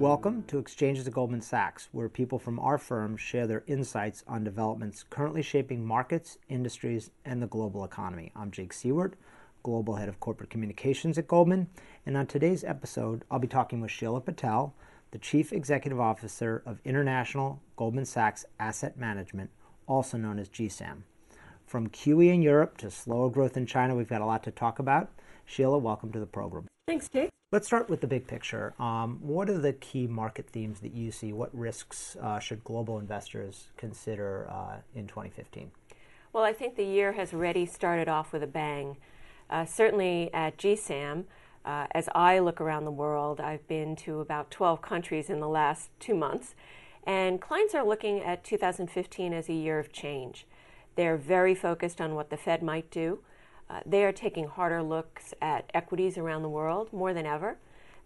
Welcome to Exchanges at Goldman Sachs, where people from our firm share their insights on developments currently shaping markets, industries, and the global economy. I'm Jake Siewert, Global Head of Corporate Communications at Goldman, and on today's episode, I'll be talking with Sheila Patel, the Chief Executive Officer of International Goldman Sachs Asset Management, also known as GSAM. From QE in Europe to slower growth in China, we've got a lot to talk about. Sheila, welcome to the program. Thanks, Jake. Let's start with the big picture. Um, what are the key market themes that you see? What risks uh, should global investors consider uh, in 2015? Well, I think the year has already started off with a bang. Uh, certainly at GSAM, uh, as I look around the world, I've been to about 12 countries in the last two months, and clients are looking at 2015 as a year of change. They're very focused on what the Fed might do. Uh, they are taking harder looks at equities around the world more than ever.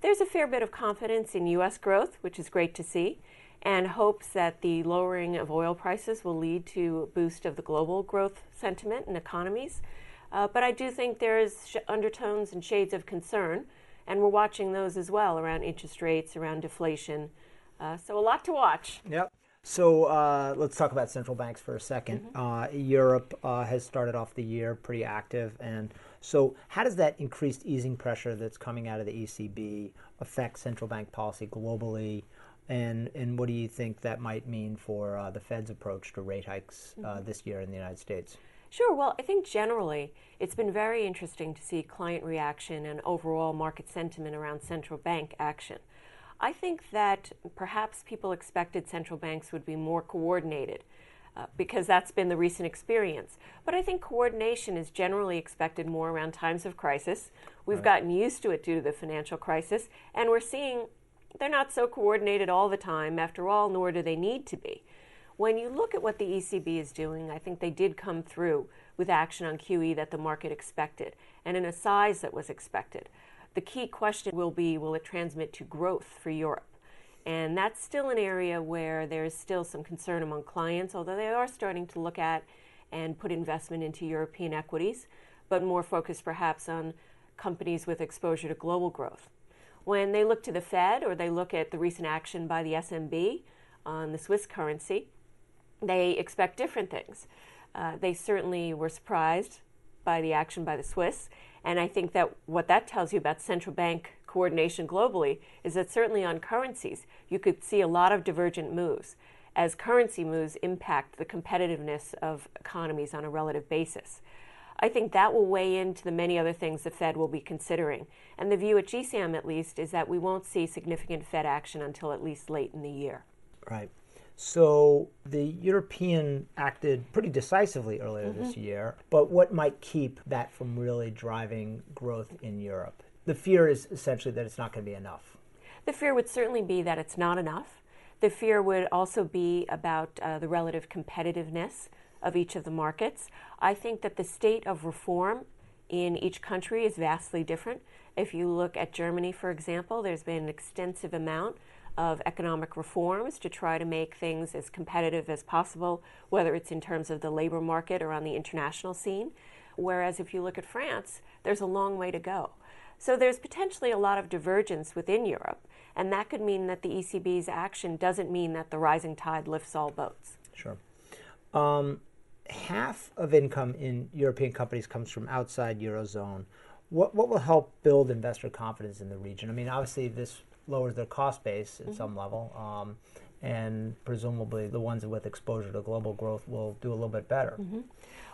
There's a fair bit of confidence in U.S. growth, which is great to see, and hopes that the lowering of oil prices will lead to a boost of the global growth sentiment and economies. Uh, but I do think there's sh- undertones and shades of concern, and we're watching those as well around interest rates, around deflation. Uh, so a lot to watch. Yep. So uh, let's talk about central banks for a 2nd mm-hmm. uh, Europe uh, has started off the year pretty active, and so how does that increased easing pressure that's coming out of the ECB affect central bank policy globally? And and what do you think that might mean for uh, the Fed's approach to rate hikes uh, mm-hmm. this year in the United States? Sure. Well, I think generally it's been very interesting to see client reaction and overall market sentiment around central bank action. I think that perhaps people expected central banks would be more coordinated. Uh, because that's been the recent experience. But I think coordination is generally expected more around times of crisis. We've right. gotten used to it due to the financial crisis, and we're seeing they're not so coordinated all the time, after all, nor do they need to be. When you look at what the ECB is doing, I think they did come through with action on QE that the market expected and in a size that was expected. The key question will be will it transmit to growth for Europe? And that's still an area where there's still some concern among clients, although they are starting to look at and put investment into European equities, but more focused perhaps on companies with exposure to global growth. When they look to the Fed or they look at the recent action by the SNB on the Swiss currency, they expect different things. Uh, they certainly were surprised by the action by the Swiss and I think that what that tells you about central bank coordination globally is that certainly on currencies, you could see a lot of divergent moves as currency moves impact the competitiveness of economies on a relative basis. I think that will weigh into the many other things the Fed will be considering. And the view at GSAM, at least, is that we won't see significant Fed action until at least late in the year. Right. So the European acted pretty decisively earlier mm-hmm. this year, but what might keep that from really driving growth in Europe? The fear is essentially that it's not going to be enough. The fear would certainly be that it's not enough. The fear would also be about uh, the relative competitiveness of each of the markets. I think that the state of reform in each country is vastly different. If you look at Germany, for example, there's been an extensive amount of economic reforms to try to make things as competitive as possible, whether it's in terms of the labor market or on the international scene. Whereas if you look at France, there's a long way to go. So there's potentially a lot of divergence within Europe, and that could mean that the ECB's action doesn't mean that the rising tide lifts all boats. Sure. Um, half of income in European companies comes from outside Eurozone. What, what will help build investor confidence in the region? I mean, obviously, this lowers their cost base at mm-hmm. some level. Um, and presumably the ones with exposure to global growth will do a little bit better. Mm-hmm.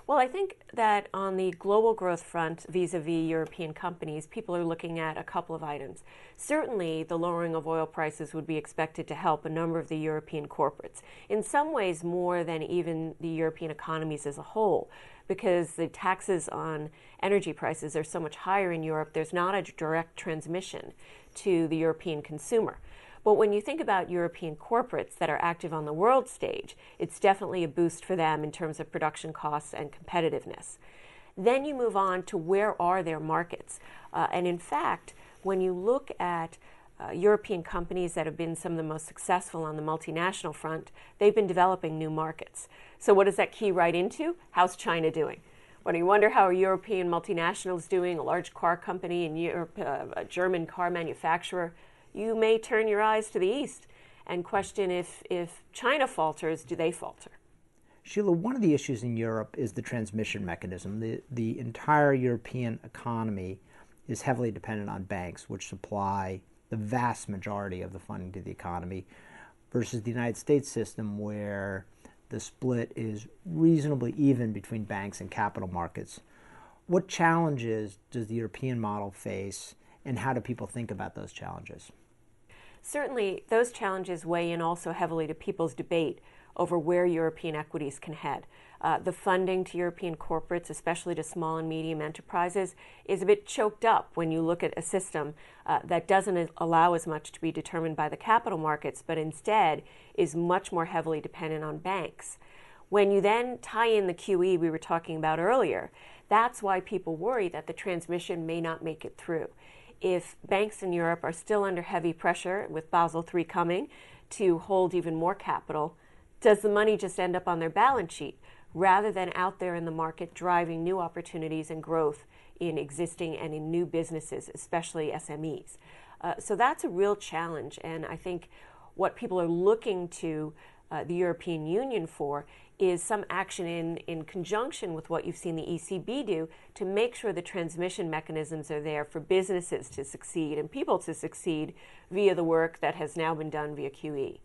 Well, I think that on the global growth front, vis a vis European companies, people are looking at a couple of items. Certainly, the lowering of oil prices would be expected to help a number of the European corporates, in some ways, more than even the European economies as a whole, because the taxes on energy prices are so much higher in Europe, there's not a direct transmission to the European consumer. But when you think about European corporates that are active on the world stage, it's definitely a boost for them in terms of production costs and competitiveness. Then you move on to where are their markets. Uh, and in fact, when you look at uh, European companies that have been some of the most successful on the multinational front, they've been developing new markets. So, what does that key right into? How's China doing? When you wonder how a European multinational is doing, a large car company in Europe, uh, a German car manufacturer, you may turn your eyes to the east and question if, if China falters, do they falter? Sheila, one of the issues in Europe is the transmission mechanism. The, the entire European economy is heavily dependent on banks, which supply the vast majority of the funding to the economy, versus the United States system, where the split is reasonably even between banks and capital markets. What challenges does the European model face, and how do people think about those challenges? Certainly, those challenges weigh in also heavily to people's debate over where European equities can head. Uh, the funding to European corporates, especially to small and medium enterprises, is a bit choked up when you look at a system uh, that doesn't allow as much to be determined by the capital markets, but instead is much more heavily dependent on banks. When you then tie in the QE we were talking about earlier, that's why people worry that the transmission may not make it through. If banks in Europe are still under heavy pressure with Basel III coming to hold even more capital, does the money just end up on their balance sheet rather than out there in the market driving new opportunities and growth in existing and in new businesses, especially SMEs? Uh, so that's a real challenge, and I think what people are looking to uh, the European Union for is some action in, in conjunction with what you've seen the ECB do to make sure the transmission mechanisms are there for businesses to succeed and people to succeed via the work that has now been done via QE.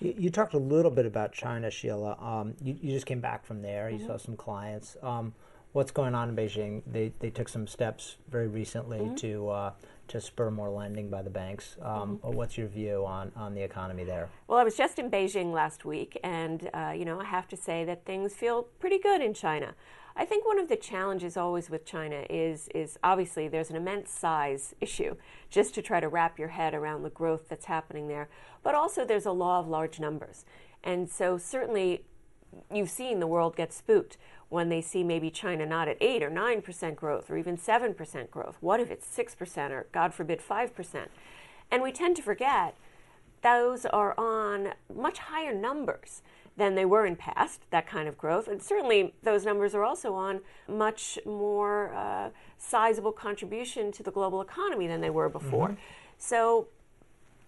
You, you talked a little bit about China, Sheila. Um, you, you, just came back from there. You mm-hmm. saw some clients. Um, what's going on in Beijing? They, they took some steps very recently mm-hmm. to uh, to spur more lending by the banks. Um, mm-hmm. What's your view on, on the economy there? Well, I was just in Beijing last week, and uh, you know I have to say that things feel pretty good in China. I think one of the challenges always with China is is obviously there's an immense size issue just to try to wrap your head around the growth that's happening there, but also there's a law of large numbers, and so certainly you've seen the world get spooked when they see maybe China not at 8 or 9% growth or even 7% growth. What if it's 6% or, God forbid, 5%? And we tend to forget those are on much higher numbers than they were in past, that kind of growth. And certainly those numbers are also on much more uh, sizable contribution to the global economy than they were before. Mm-hmm. So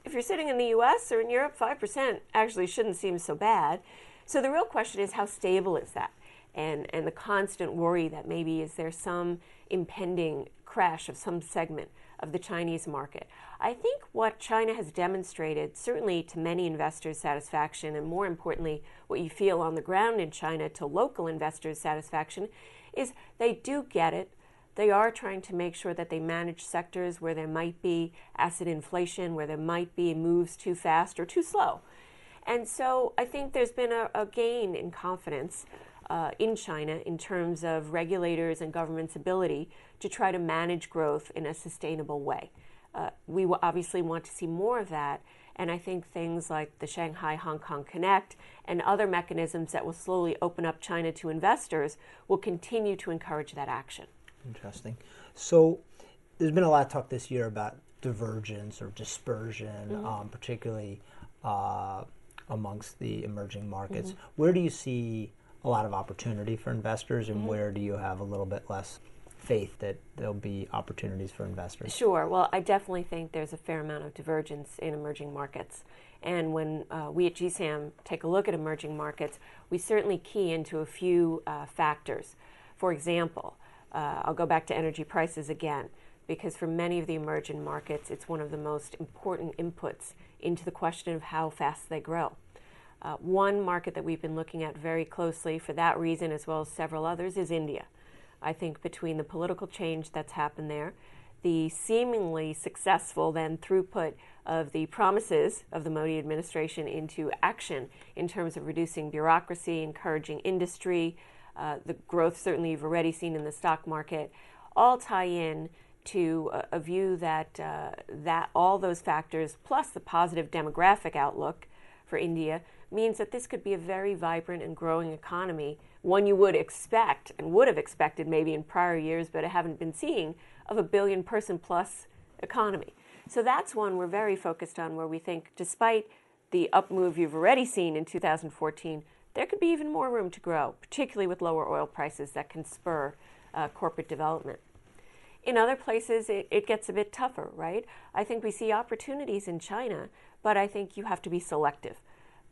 if you're sitting in the US or in Europe, 5% actually shouldn't seem so bad. So the real question is how stable is that? And, and the constant worry that maybe is there some impending crash of some segment of the Chinese market. I think what China has demonstrated, certainly to many investors' satisfaction, and more importantly, what you feel on the ground in China to local investors' satisfaction, is they do get it. They are trying to make sure that they manage sectors where there might be asset inflation, where there might be moves too fast or too slow. And so I think there's been a, a gain in confidence uh, in China in terms of regulators and government's ability to try to manage growth in a sustainable way. Uh, we obviously want to see more of that, and I think things like the Shanghai Hong Kong Connect and other mechanisms that will slowly open up China to investors will continue to encourage that action. Interesting. So, there's been a lot of talk this year about divergence or dispersion, mm-hmm. um, particularly uh, amongst the emerging markets. Mm-hmm. Where do you see a lot of opportunity for investors, and mm-hmm. where do you have a little bit less faith that there'll be opportunities for investors? Sure. Well, I definitely think there's a fair amount of divergence in emerging markets. And when uh, we at GSAM take a look at emerging markets, we certainly key into a few uh, factors. For example, uh, I'll go back to energy prices again, because for many of the emerging markets, it's one of the most important inputs into the question of how fast they grow. Uh, one market that we've been looking at very closely for that reason, as well as several others, is India. I think between the political change that's happened there, the seemingly successful then throughput of the promises of the Modi administration into action in terms of reducing bureaucracy, encouraging industry, uh, the growth certainly you've already seen in the stock market, all tie in to a, a view that uh, that all those factors plus the positive demographic outlook for India means that this could be a very vibrant and growing economy, one you would expect and would have expected maybe in prior years, but I haven't been seeing, of a billion person plus economy. So that's one we're very focused on, where we think, despite the up move you've already seen in 2014, there could be even more room to grow, particularly with lower oil prices that can spur uh, corporate development. In other places, it, it gets a bit tougher, right? I think we see opportunities in China, but I think you have to be selective.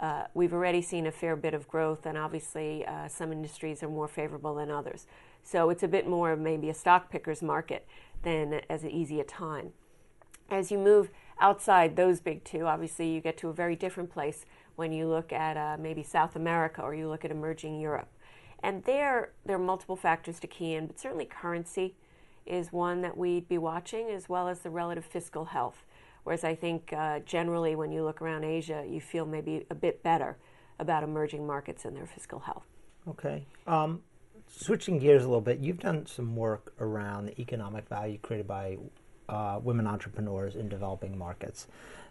Uh, we've already seen a fair bit of growth, and obviously, uh, some industries are more favorable than others. So it's a bit more of maybe a stock picker's market than as easy a time. As you move outside those big two, obviously, you get to a very different place when you look at uh, maybe South America or you look at emerging Europe. And there, there are multiple factors to key in, but certainly currency is one that we'd be watching, as well as the relative fiscal health. Whereas I think uh, generally, when you look around Asia, you feel maybe a bit better about emerging markets and their fiscal health. Okay. Um, switching gears a little bit, you've done some work around the economic value created by uh, women entrepreneurs in developing markets.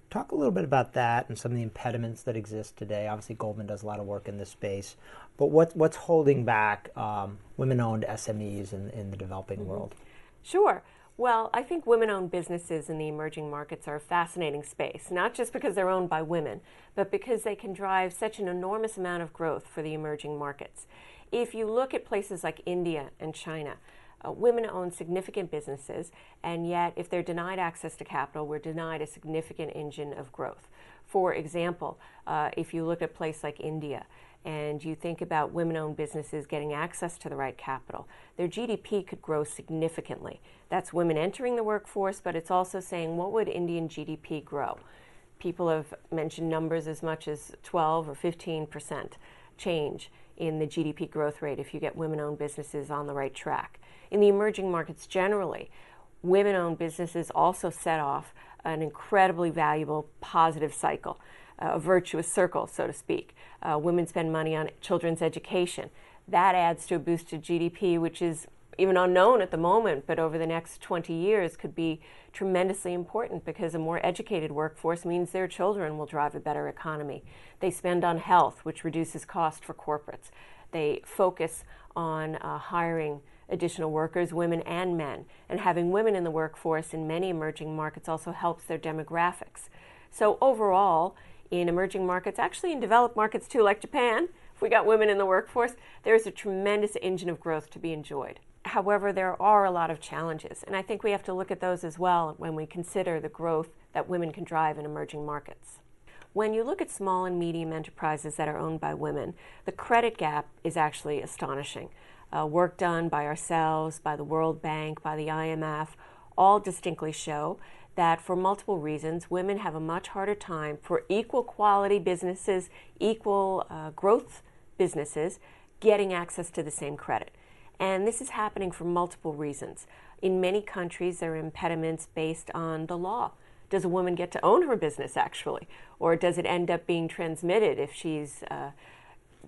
Talk a little bit about that and some of the impediments that exist today. Obviously, Goldman does a lot of work in this space, but what, what's holding back um, women owned SMEs in, in the developing mm-hmm. world? Sure. Well, I think women owned businesses in the emerging markets are a fascinating space, not just because they're owned by women, but because they can drive such an enormous amount of growth for the emerging markets. If you look at places like India and China, uh, women own significant businesses, and yet, if they're denied access to capital, we're denied a significant engine of growth. For example, uh, if you look at a place like India, and you think about women owned businesses getting access to the right capital, their GDP could grow significantly. That's women entering the workforce, but it's also saying what would Indian GDP grow? People have mentioned numbers as much as 12 or 15 percent change in the GDP growth rate if you get women owned businesses on the right track. In the emerging markets generally, women owned businesses also set off an incredibly valuable positive cycle a virtuous circle, so to speak. Uh, women spend money on children's education. That adds to a boost to GDP, which is even unknown at the moment, but over the next 20 years could be tremendously important because a more educated workforce means their children will drive a better economy. They spend on health, which reduces cost for corporates. They focus on uh, hiring additional workers, women and men. And having women in the workforce in many emerging markets also helps their demographics. So, overall, in emerging markets, actually in developed markets too, like Japan, if we got women in the workforce, there's a tremendous engine of growth to be enjoyed. However, there are a lot of challenges, and I think we have to look at those as well when we consider the growth that women can drive in emerging markets. When you look at small and medium enterprises that are owned by women, the credit gap is actually astonishing. Uh, work done by ourselves, by the World Bank, by the IMF, all distinctly show that for multiple reasons, women have a much harder time for equal quality businesses, equal uh, growth businesses, getting access to the same credit. And this is happening for multiple reasons. In many countries, there are impediments based on the law. Does a woman get to own her business actually? Or does it end up being transmitted if she's uh,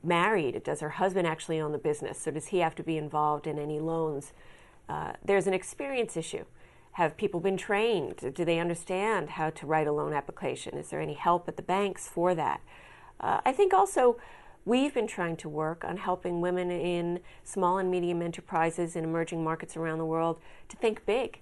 married? Does her husband actually own the business? So does he have to be involved in any loans? Uh, there's an experience issue. Have people been trained? Do they understand how to write a loan application? Is there any help at the banks for that? Uh, I think also we've been trying to work on helping women in small and medium enterprises in emerging markets around the world to think big.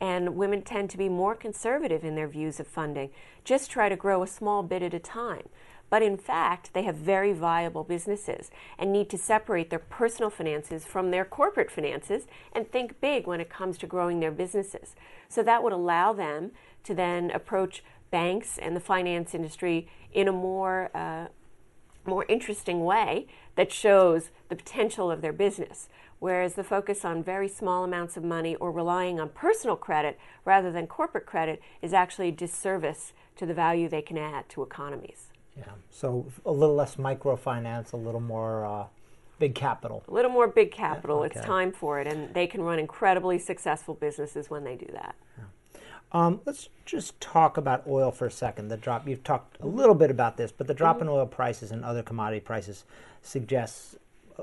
And women tend to be more conservative in their views of funding. Just try to grow a small bit at a time. But in fact, they have very viable businesses and need to separate their personal finances from their corporate finances and think big when it comes to growing their businesses. So that would allow them to then approach banks and the finance industry in a more uh, more interesting way that shows the potential of their business. Whereas the focus on very small amounts of money or relying on personal credit rather than corporate credit is actually a disservice to the value they can add to economies. Yeah. So a little less microfinance, a little more uh, big capital. A little more big capital. Yeah, okay. It's time for it, and they can run incredibly successful businesses when they do that. Yeah. Um, let's just talk about oil for a second. The drop, you've talked a little bit about this, but the drop mm-hmm. in oil prices and other commodity prices suggests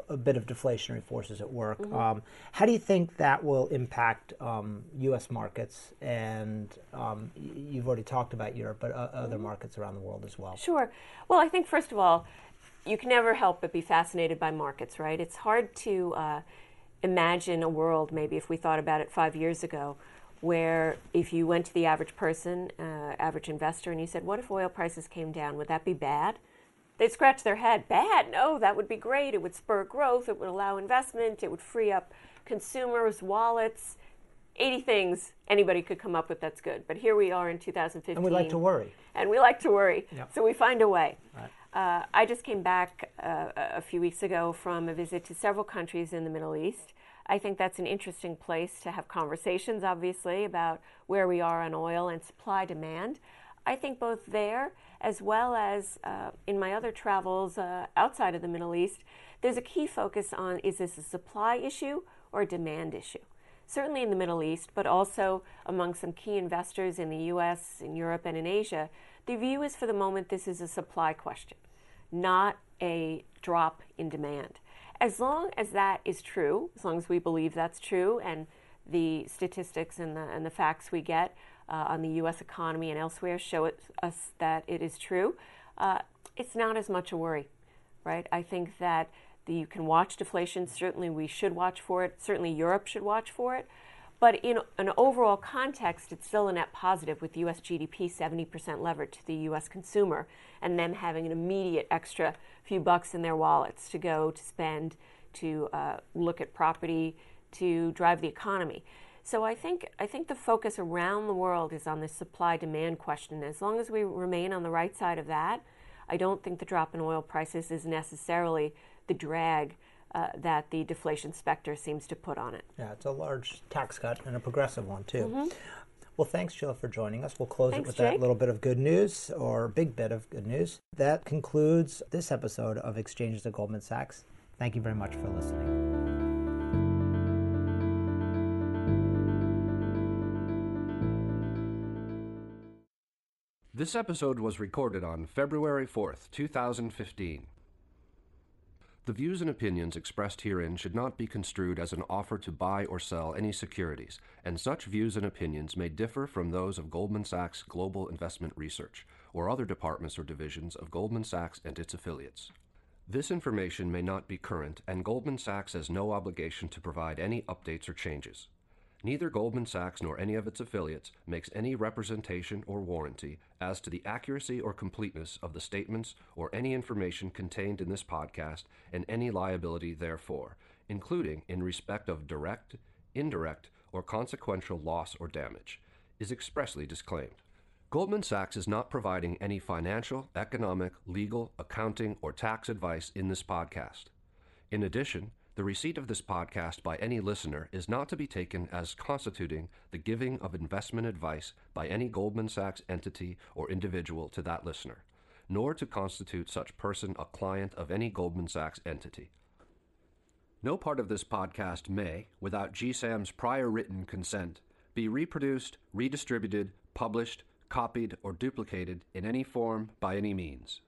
a bit of deflationary forces at work. Mm-hmm. Um, how do you think that will impact um, U.S. markets? And um, you've already talked about Europe, but uh, other mm-hmm. markets around the world as well. Sure. Well, I think first of all, you can never help but be fascinated by markets, right? It's hard to uh, imagine a world, maybe if we thought about it five years ago, where if you went to the average person, uh, average investor, and you said, "What if oil prices came down? Would that be bad?" They'd scratch their head. Bad? No, that would be great. It would spur growth. It would allow investment. It would free up consumers' wallets. 80 things anybody could come up with that's good. But here we are in 2015. And we like to worry. And we like to worry. Yep. So we find a way. Right. Uh, I just came back uh, a few weeks ago from a visit to several countries in the Middle East. I think that's an interesting place to have conversations, obviously, about where we are on oil and supply demand. I think both there as well as uh, in my other travels uh, outside of the Middle East, there's a key focus on is this a supply issue or a demand issue? Certainly in the Middle East, but also among some key investors in the US, in Europe, and in Asia, the view is for the moment this is a supply question, not a drop in demand. As long as that is true, as long as we believe that's true, and the statistics and the, and the facts we get uh, on the U.S. economy and elsewhere show it, us that it is true, uh, it's not as much a worry, right? I think that the, you can watch deflation. Certainly, we should watch for it. Certainly, Europe should watch for it. But in an overall context, it's still a net positive with U.S. GDP 70% levered to the U.S. consumer and them having an immediate extra few bucks in their wallets to go to spend, to uh, look at property, to drive the economy. So I think I think the focus around the world is on the supply demand question. As long as we remain on the right side of that, I don't think the drop in oil prices is necessarily the drag uh, that the deflation specter seems to put on it. Yeah, it's a large tax cut and a progressive one too. Mm-hmm. Well, thanks, Sheila, for joining us. We'll close Thanks, it with that little bit of good news or big bit of good news. That concludes this episode of Exchanges at Goldman Sachs. Thank you very much for listening. This episode was recorded on February 4th, 2015. The views and opinions expressed herein should not be construed as an offer to buy or sell any securities, and such views and opinions may differ from those of Goldman Sachs Global Investment Research or other departments or divisions of Goldman Sachs and its affiliates. This information may not be current, and Goldman Sachs has no obligation to provide any updates or changes. Neither Goldman Sachs nor any of its affiliates makes any representation or warranty as to the accuracy or completeness of the statements or any information contained in this podcast and any liability therefor, including in respect of direct, indirect, or consequential loss or damage, is expressly disclaimed. Goldman Sachs is not providing any financial, economic, legal, accounting, or tax advice in this podcast. In addition, the receipt of this podcast by any listener is not to be taken as constituting the giving of investment advice by any Goldman Sachs entity or individual to that listener, nor to constitute such person a client of any Goldman Sachs entity. No part of this podcast may, without GSAM's prior written consent, be reproduced, redistributed, published, copied, or duplicated in any form by any means.